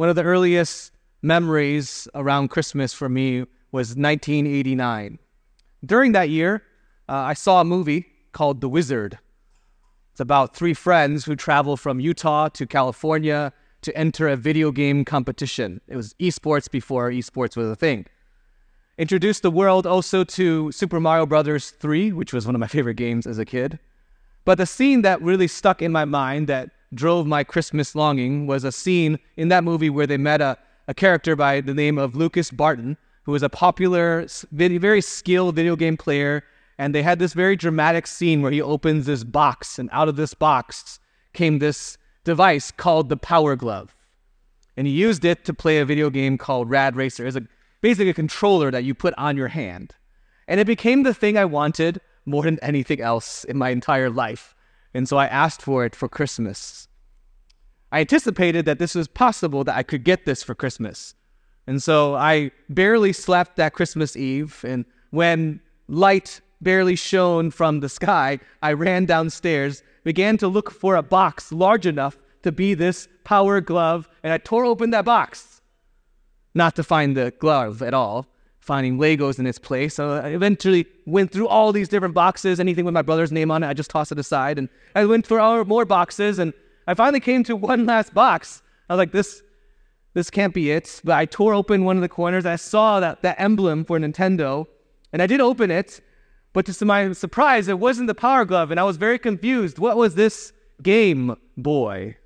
One of the earliest memories around Christmas for me was 1989. During that year, uh, I saw a movie called The Wizard. It's about three friends who travel from Utah to California to enter a video game competition. It was esports before esports was a thing. Introduced the world also to Super Mario Brothers 3, which was one of my favorite games as a kid. But the scene that really stuck in my mind that drove my Christmas longing was a scene in that movie where they met a, a character by the name of Lucas Barton, who was a popular, very skilled video game player. And they had this very dramatic scene where he opens this box, and out of this box came this device called the Power Glove. And he used it to play a video game called Rad Racer. It's a, basically a controller that you put on your hand. And it became the thing I wanted more than anything else in my entire life. And so I asked for it for Christmas. I anticipated that this was possible that I could get this for Christmas. And so I barely slept that Christmas Eve. And when light barely shone from the sky, I ran downstairs, began to look for a box large enough to be this power glove, and I tore open that box. Not to find the glove at all, finding Legos in its place. So I eventually went through all these different boxes, anything with my brother's name on it, I just tossed it aside. And I went through more boxes, and I finally came to one last box. I was like, this, this can't be it. But I tore open one of the corners. I saw that, that emblem for Nintendo, and I did open it. But to my surprise, it wasn't the Power Glove, and I was very confused. What was this Game Boy?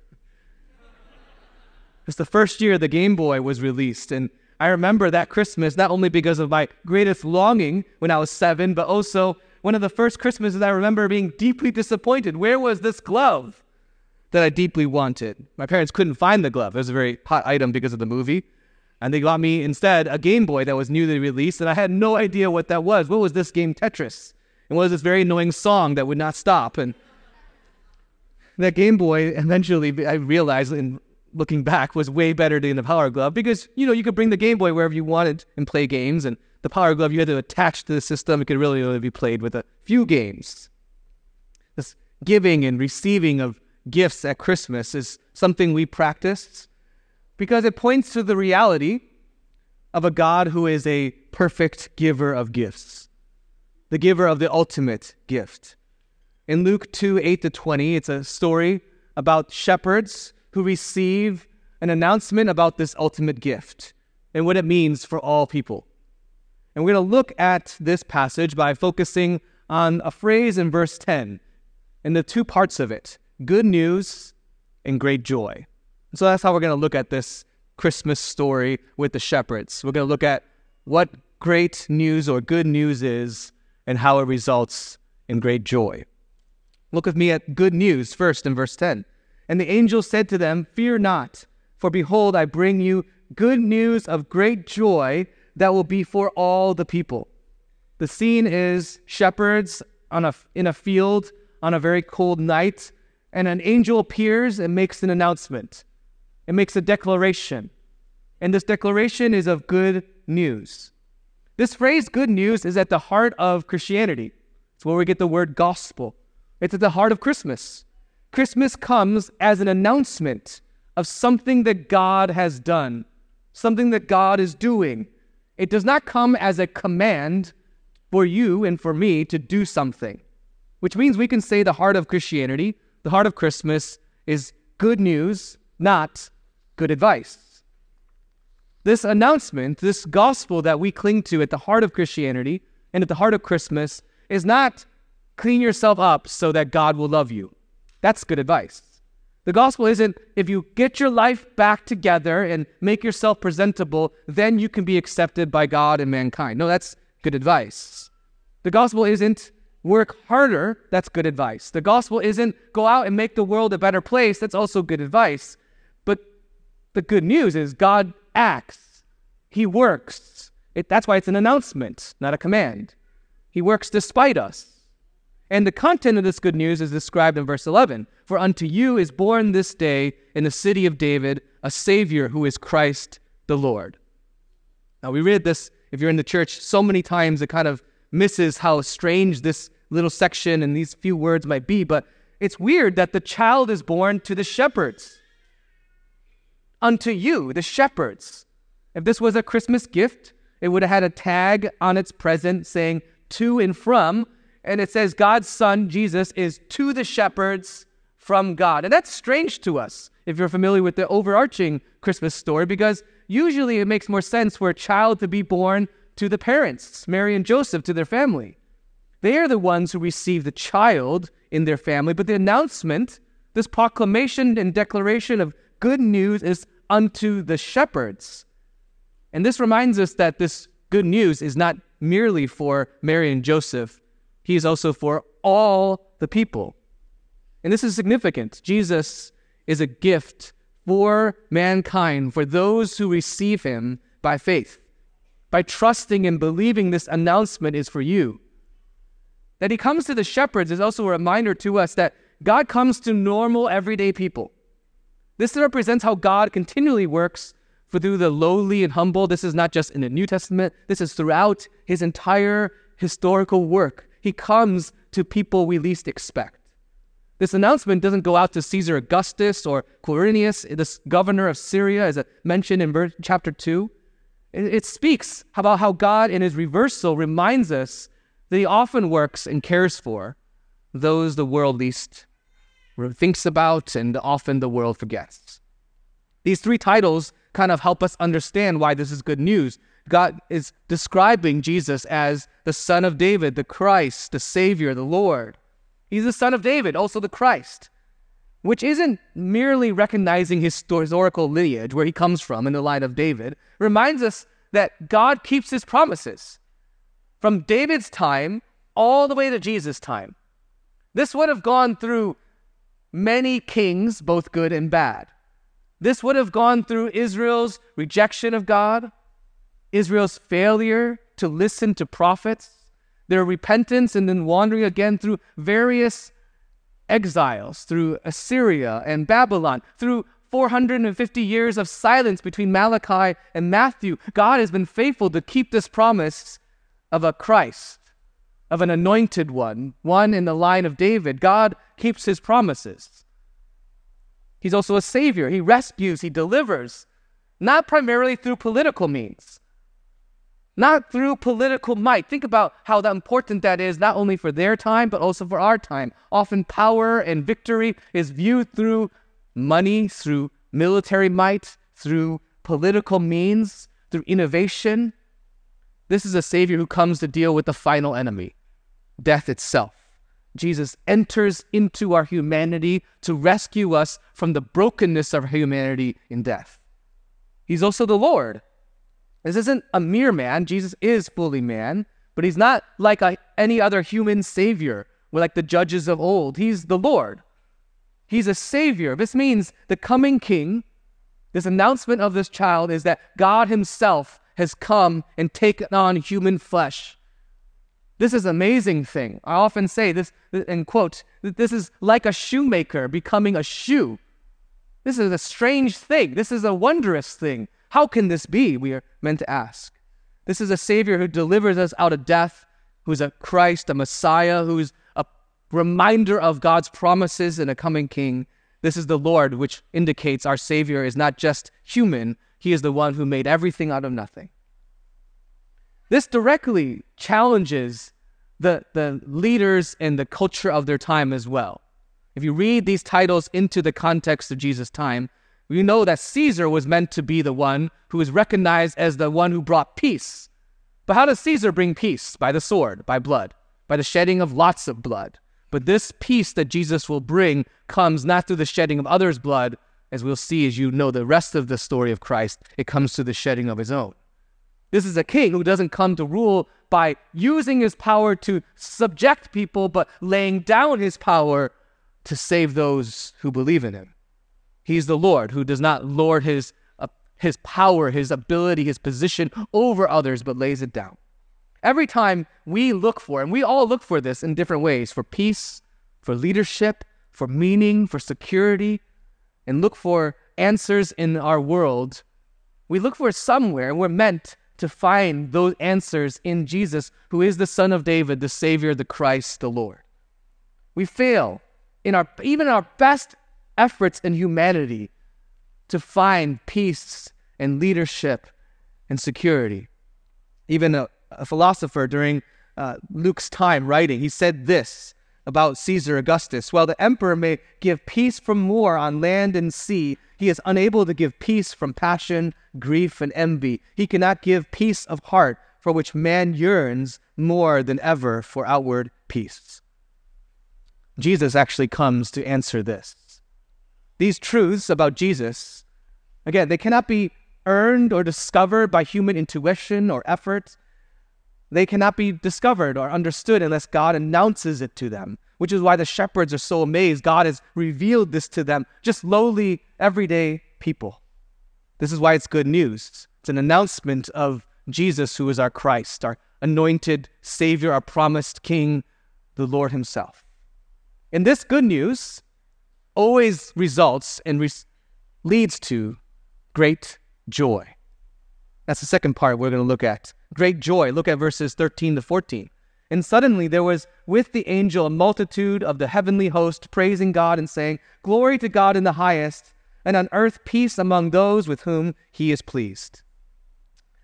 It's the first year the Game Boy was released, and I remember that Christmas not only because of my greatest longing when I was seven, but also one of the first Christmases I remember being deeply disappointed. Where was this glove that I deeply wanted? My parents couldn't find the glove. It was a very hot item because of the movie. And they got me instead a Game Boy that was newly released, and I had no idea what that was. What was this game, Tetris? And what was this very annoying song that would not stop? And that Game Boy, eventually, I realized in looking back, was way better than the Power Glove because, you know, you could bring the Game Boy wherever you wanted and play games. And the Power Glove, you had to attach to the system. It could really only be played with a few games. This giving and receiving of gifts at Christmas is something we practice because it points to the reality of a God who is a perfect giver of gifts, the giver of the ultimate gift. In Luke 2 8 to 20, it's a story about shepherds who receive an announcement about this ultimate gift and what it means for all people. And we're going to look at this passage by focusing on a phrase in verse 10 and the two parts of it good news and great joy. So that's how we're going to look at this Christmas story with the shepherds. We're going to look at what great news or good news is and how it results in great joy. Look with me at good news first in verse 10. And the angel said to them, Fear not, for behold, I bring you good news of great joy that will be for all the people. The scene is shepherds on a, in a field on a very cold night, and an angel appears and makes an announcement. It makes a declaration. And this declaration is of good news. This phrase, good news, is at the heart of Christianity. It's where we get the word gospel. It's at the heart of Christmas. Christmas comes as an announcement of something that God has done, something that God is doing. It does not come as a command for you and for me to do something, which means we can say the heart of Christianity, the heart of Christmas, is good news, not good advice. This announcement, this gospel that we cling to at the heart of Christianity and at the heart of Christmas, is not clean yourself up so that God will love you. That's good advice. The gospel isn't if you get your life back together and make yourself presentable, then you can be accepted by God and mankind. No, that's good advice. The gospel isn't work harder, that's good advice. The gospel isn't go out and make the world a better place, that's also good advice. But the good news is God acts, He works. It, that's why it's an announcement, not a command. He works despite us. And the content of this good news is described in verse 11 For unto you is born this day in the city of David a Savior who is Christ the Lord. Now, we read this, if you're in the church, so many times it kind of misses how strange this little section and these few words might be, but it's weird that the child is born to the shepherds. unto you, the shepherds. If this was a Christmas gift, it would have had a tag on its present saying to and from, and it says God's Son, Jesus, is to the shepherds from God. And that's strange to us if you're familiar with the overarching Christmas story, because usually it makes more sense for a child to be born to the parents, Mary and Joseph, to their family. They are the ones who receive the child in their family, but the announcement, this proclamation and declaration of good news is unto the shepherds. And this reminds us that this good news is not merely for Mary and Joseph, he is also for all the people. And this is significant. Jesus is a gift for mankind, for those who receive him by faith. By trusting and believing this announcement is for you. That he comes to the shepherds is also a reminder to us that God comes to normal, everyday people. This represents how God continually works for through the lowly and humble. This is not just in the New Testament, this is throughout his entire historical work. He comes to people we least expect. This announcement doesn't go out to Caesar Augustus or Quirinius, this governor of Syria, as mentioned in verse, chapter 2. It, it speaks about how God, in his reversal, reminds us that he often works and cares for those the world least thinks about and often the world forgets. These three titles kind of help us understand why this is good news. God is describing Jesus as the Son of David, the Christ, the Savior, the Lord. He's the son of David, also the Christ, which isn't merely recognizing his historical lineage, where he comes from in the line of David, reminds us that God keeps his promises from David's time all the way to Jesus' time. This would have gone through many kings, both good and bad. This would have gone through Israel's rejection of God, Israel's failure to listen to prophets, their repentance and then wandering again through various exiles, through Assyria and Babylon, through 450 years of silence between Malachi and Matthew. God has been faithful to keep this promise of a Christ, of an anointed one, one in the line of David. God keeps his promises. He's also a savior. He rescues, he delivers, not primarily through political means not through political might. Think about how important that is, not only for their time, but also for our time. Often power and victory is viewed through money, through military might, through political means, through innovation. This is a Savior who comes to deal with the final enemy, death itself. Jesus enters into our humanity to rescue us from the brokenness of humanity in death. He's also the Lord this isn't a mere man. Jesus is fully man, but he's not like a, any other human savior, we're like the judges of old. He's the Lord. He's a savior. This means the coming king, this announcement of this child is that God himself has come and taken on human flesh. This is an amazing thing. I often say this, and quote, this is like a shoemaker becoming a shoe. This is a strange thing. This is a wondrous thing. How can this be? We are meant to ask. This is a Savior who delivers us out of death, who's a Christ, a Messiah, who's a reminder of God's promises and a coming King. This is the Lord, which indicates our Savior is not just human, He is the one who made everything out of nothing. This directly challenges the, the leaders and the culture of their time as well. If you read these titles into the context of Jesus' time, we know that Caesar was meant to be the one who is recognized as the one who brought peace. But how does Caesar bring peace? By the sword, by blood, by the shedding of lots of blood. But this peace that Jesus will bring comes not through the shedding of others' blood, as we'll see as you know the rest of the story of Christ, it comes through the shedding of his own. This is a king who doesn't come to rule by using his power to subject people, but laying down his power to save those who believe in him. He's the Lord who does not lord his, uh, his power, his ability, his position over others, but lays it down. Every time we look for, and we all look for this in different ways for peace, for leadership, for meaning, for security, and look for answers in our world, we look for somewhere, and we're meant to find those answers in Jesus, who is the Son of David, the Savior, the Christ, the Lord. We fail in our even our best efforts in humanity to find peace and leadership and security. Even a, a philosopher during uh, Luke's time writing, he said this about Caesar Augustus While the emperor may give peace from war on land and sea, he is unable to give peace from passion, grief, and envy. He cannot give peace of heart, for which man yearns more than ever for outward peace. Jesus actually comes to answer this. These truths about Jesus, again, they cannot be earned or discovered by human intuition or effort. They cannot be discovered or understood unless God announces it to them, which is why the shepherds are so amazed. God has revealed this to them, just lowly, everyday people. This is why it's good news. It's an announcement of Jesus, who is our Christ, our anointed Savior, our promised King, the Lord Himself. And this good news always results and re- leads to great joy. That's the second part we're going to look at. Great joy. Look at verses 13 to 14. And suddenly there was with the angel a multitude of the heavenly host praising God and saying, Glory to God in the highest, and on earth peace among those with whom he is pleased.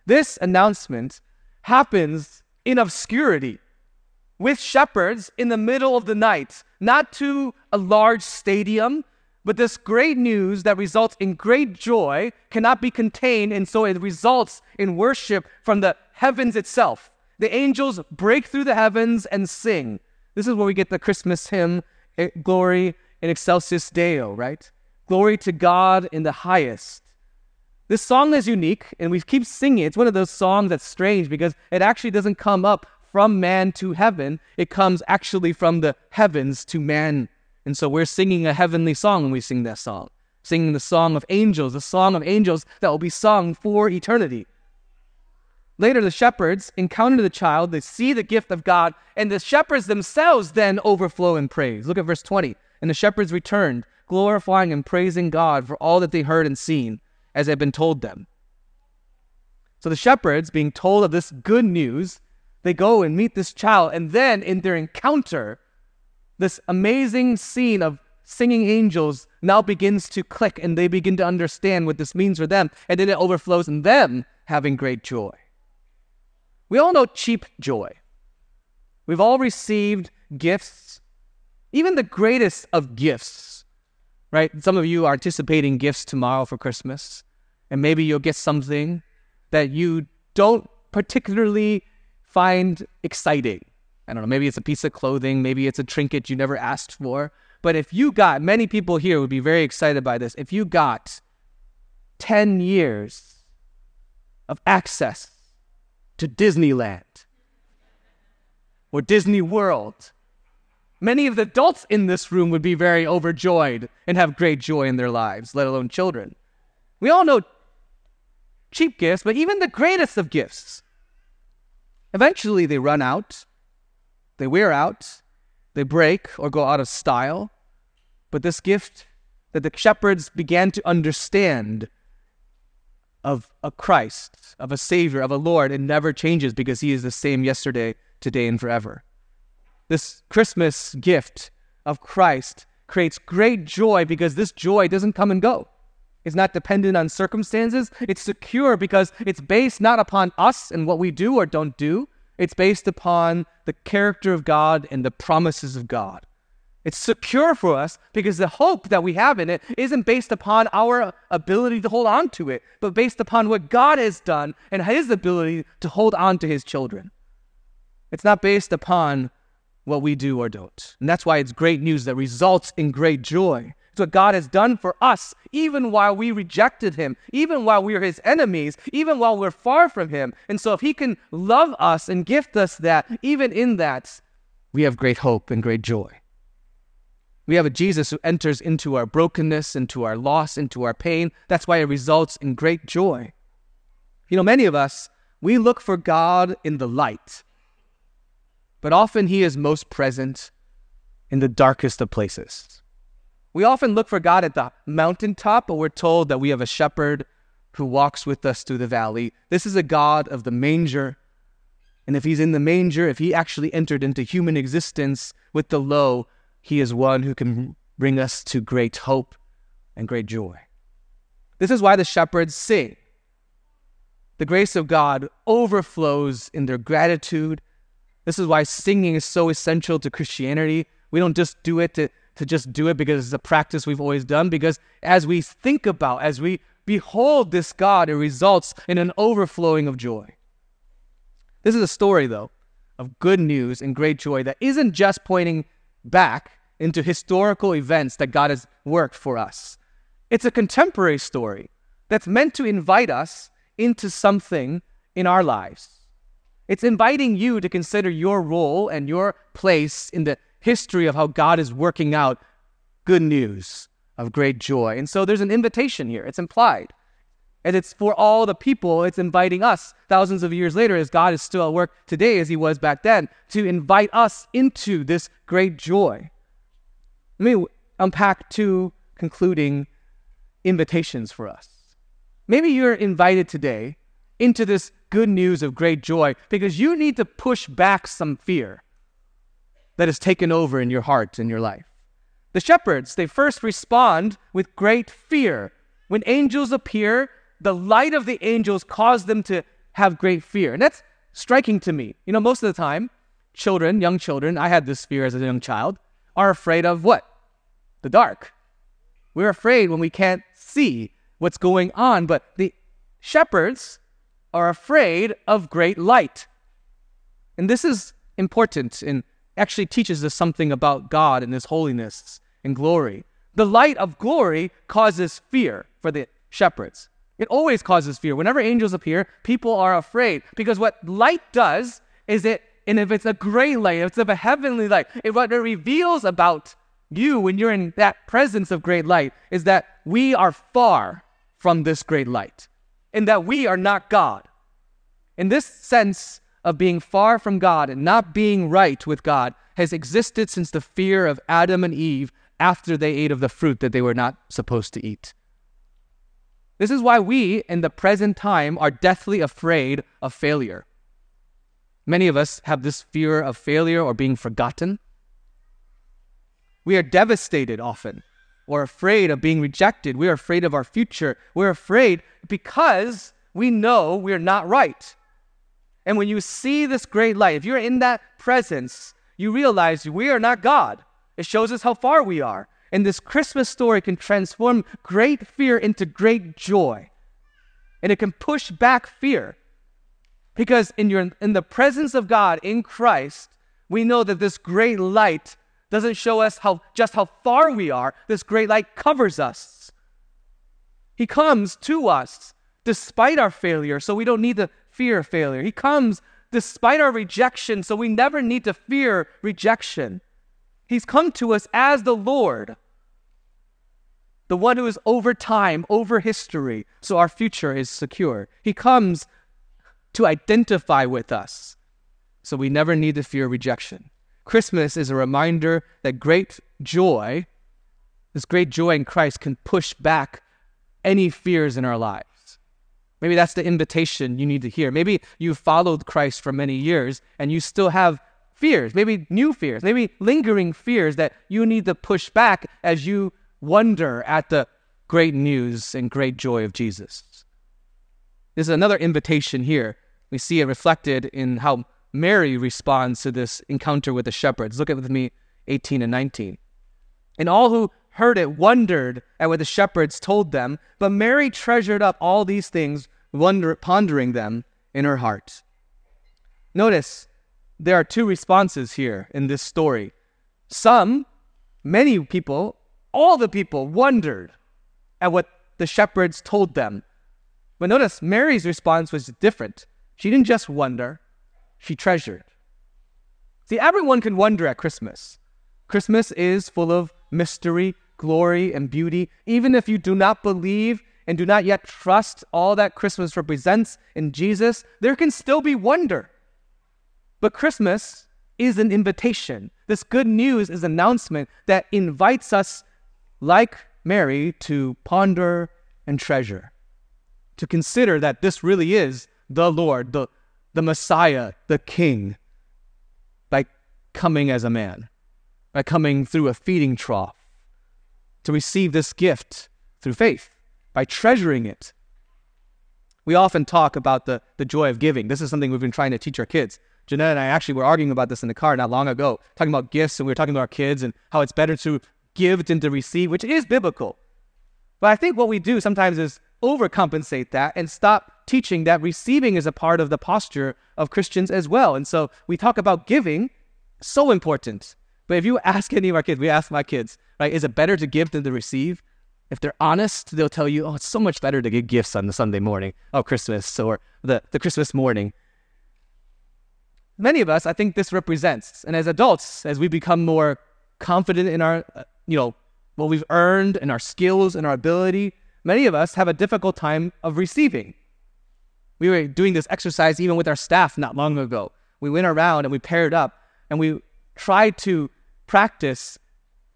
This announcement happens in obscurity with shepherds in the middle of the night, not to a large stadium, but this great news that results in great joy cannot be contained, and so it results in worship from the heavens itself. The angels break through the heavens and sing. This is where we get the Christmas hymn, eh, Gloria in Excelsis Deo, right? Glory to God in the highest. This song is unique, and we keep singing. It's one of those songs that's strange because it actually doesn't come up from man to heaven, it comes actually from the heavens to man. And so we're singing a heavenly song when we sing that song, singing the song of angels, the song of angels that will be sung for eternity. Later, the shepherds encounter the child, they see the gift of God, and the shepherds themselves then overflow in praise. Look at verse 20. And the shepherds returned, glorifying and praising God for all that they heard and seen, as had been told them. So the shepherds, being told of this good news, they go and meet this child, and then in their encounter, this amazing scene of singing angels now begins to click, and they begin to understand what this means for them, and then it overflows in them having great joy. We all know cheap joy. We've all received gifts, even the greatest of gifts, right? Some of you are anticipating gifts tomorrow for Christmas, and maybe you'll get something that you don't particularly find exciting. I don't know, maybe it's a piece of clothing, maybe it's a trinket you never asked for. But if you got, many people here would be very excited by this. If you got 10 years of access to Disneyland or Disney World, many of the adults in this room would be very overjoyed and have great joy in their lives, let alone children. We all know cheap gifts, but even the greatest of gifts Eventually, they run out, they wear out, they break or go out of style. But this gift that the shepherds began to understand of a Christ, of a Savior, of a Lord, it never changes because He is the same yesterday, today, and forever. This Christmas gift of Christ creates great joy because this joy doesn't come and go. It's not dependent on circumstances. It's secure because it's based not upon us and what we do or don't do. It's based upon the character of God and the promises of God. It's secure for us because the hope that we have in it isn't based upon our ability to hold on to it, but based upon what God has done and his ability to hold on to his children. It's not based upon what we do or don't. And that's why it's great news that results in great joy. It's what God has done for us, even while we rejected Him, even while we are His enemies, even while we're far from Him. And so, if He can love us and gift us that, even in that, we have great hope and great joy. We have a Jesus who enters into our brokenness, into our loss, into our pain. That's why it results in great joy. You know, many of us, we look for God in the light, but often He is most present in the darkest of places. We often look for God at the mountaintop, but we're told that we have a shepherd who walks with us through the valley. This is a God of the manger. And if he's in the manger, if he actually entered into human existence with the low, he is one who can bring us to great hope and great joy. This is why the shepherds sing. The grace of God overflows in their gratitude. This is why singing is so essential to Christianity. We don't just do it to, to just do it because it's a practice we've always done, because as we think about, as we behold this God, it results in an overflowing of joy. This is a story, though, of good news and great joy that isn't just pointing back into historical events that God has worked for us. It's a contemporary story that's meant to invite us into something in our lives. It's inviting you to consider your role and your place in the history of how God is working out good news of great joy. And so there's an invitation here, it's implied. And it's for all the people, it's inviting us thousands of years later, as God is still at work today as he was back then, to invite us into this great joy. Let me unpack two concluding invitations for us. Maybe you're invited today into this good news of great joy because you need to push back some fear that has taken over in your heart and your life. The shepherds, they first respond with great fear. When angels appear, the light of the angels cause them to have great fear. And that's striking to me. You know, most of the time, children, young children, I had this fear as a young child, are afraid of what? The dark. We're afraid when we can't see what's going on. But the shepherds are afraid of great light. And this is important and actually teaches us something about God and His holiness and glory. The light of glory causes fear for the shepherds. It always causes fear. Whenever angels appear, people are afraid because what light does is it, and if it's a gray light, if it's of a heavenly light, it, what it reveals about you when you're in that presence of great light is that we are far from this great light and that we are not God. In this sense of being far from God and not being right with God has existed since the fear of Adam and Eve after they ate of the fruit that they were not supposed to eat. This is why we, in the present time, are deathly afraid of failure. Many of us have this fear of failure or being forgotten. We are devastated often or afraid of being rejected. We are afraid of our future. We're afraid because we know we're not right. And when you see this great light, if you're in that presence, you realize we are not God. It shows us how far we are. And this Christmas story can transform great fear into great joy. And it can push back fear. Because in, your, in the presence of God in Christ, we know that this great light doesn't show us how, just how far we are. This great light covers us. He comes to us despite our failure, so we don't need to fear of failure. He comes despite our rejection, so we never need to fear rejection. He's come to us as the Lord, the one who is over time, over history, so our future is secure. He comes to identify with us, so we never need to fear rejection. Christmas is a reminder that great joy, this great joy in Christ, can push back any fears in our lives. Maybe that's the invitation you need to hear. Maybe you've followed Christ for many years and you still have fears, maybe new fears, maybe lingering fears that you need to push back as you wonder at the great news and great joy of Jesus. This is another invitation here. We see it reflected in how Mary responds to this encounter with the shepherds. Look at with me 18 and 19. And all who heard it wondered at what the shepherds told them, but Mary treasured up all these things, wonder, pondering them in her heart. Notice there are two responses here in this story. Some, many people, all the people wondered at what the shepherds told them. But notice Mary's response was different. She didn't just wonder, she treasured. See, everyone can wonder at Christmas. Christmas is full of mystery, glory, and beauty. Even if you do not believe and do not yet trust all that Christmas represents in Jesus, there can still be wonder. But Christmas is an invitation. This good news is an announcement that invites us, like Mary, to ponder and treasure, to consider that this really is the Lord, the, the Messiah, the King, by coming as a man, by coming through a feeding trough, to receive this gift through faith by treasuring it. We often talk about the, the joy of giving. This is something we've been trying to teach our kids. Jeanette and I actually were arguing about this in the car not long ago, talking about gifts, and we were talking to our kids and how it's better to give than to receive, which is biblical. But I think what we do sometimes is overcompensate that and stop teaching that receiving is a part of the posture of Christians as well. And so we talk about giving, so important. But if you ask any of our kids, we ask my kids, right, is it better to give than to receive? If they're honest, they'll tell you, oh, it's so much better to give gifts on the Sunday morning of Christmas or the, the Christmas morning. Many of us, I think this represents. And as adults, as we become more confident in our, uh, you know, what we've earned and our skills and our ability, many of us have a difficult time of receiving. We were doing this exercise even with our staff not long ago. We went around and we paired up and we tried to practice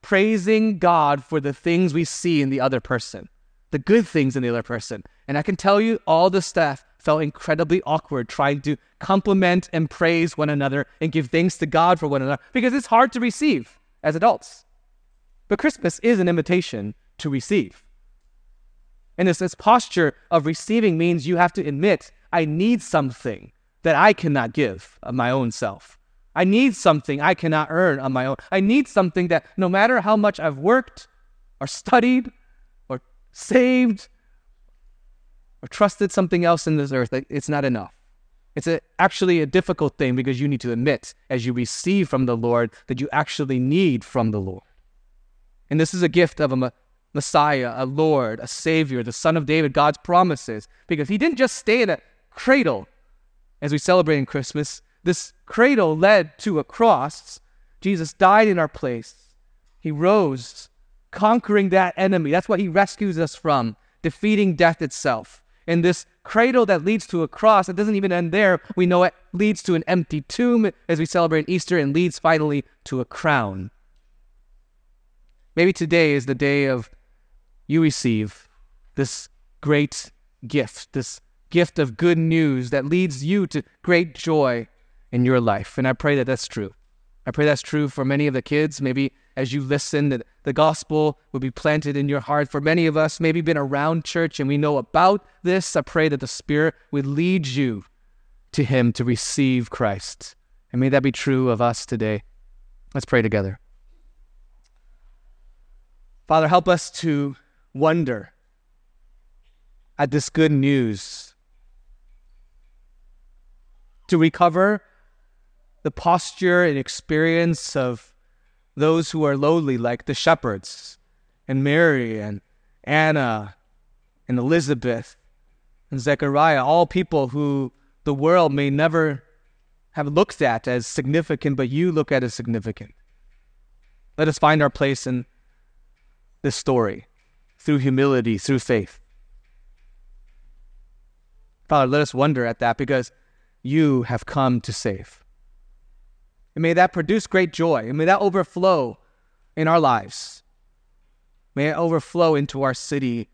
praising God for the things we see in the other person, the good things in the other person. And I can tell you, all the staff felt incredibly awkward trying to compliment and praise one another and give thanks to God for one another because it's hard to receive as adults. But Christmas is an invitation to receive. And this, this posture of receiving means you have to admit, I need something that I cannot give of my own self. I need something I cannot earn on my own. I need something that no matter how much I've worked or studied or saved or trusted something else in this earth, it's not enough. It's a, actually a difficult thing because you need to admit as you receive from the Lord that you actually need from the Lord. And this is a gift of a Messiah, a Lord, a Savior, the Son of David, God's promises, because he didn't just stay in a cradle as we celebrate in Christmas. This cradle led to a cross. Jesus died in our place. He rose, conquering that enemy. That's what he rescues us from, defeating death itself. And this cradle that leads to a cross, it doesn't even end there. We know it leads to an empty tomb as we celebrate Easter and leads finally to a crown. Maybe today is the day of you receive this great gift, this gift of good news that leads you to great joy in your life. And I pray that that's true. I pray that's true for many of the kids. Maybe as you listen, that the gospel will be planted in your heart. For many of us, maybe been around church and we know about this. I pray that the Spirit would lead you to Him to receive Christ. And may that be true of us today. Let's pray together. Father, help us to wonder at this good news, to recover the posture and experience of those who are lowly, like the shepherds, and Mary, and Anna, and Elizabeth, and Zechariah, all people who the world may never have looked at as significant, but you look at as significant. Let us find our place in this story through humility, through faith. Father, let us wonder at that because you have come to save. And may that produce great joy, and may that overflow in our lives. May it overflow into our city,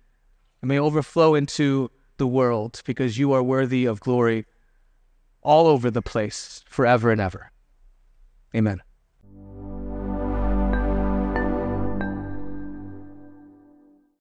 and may it overflow into the world because you are worthy of glory all over the place forever and ever. Amen.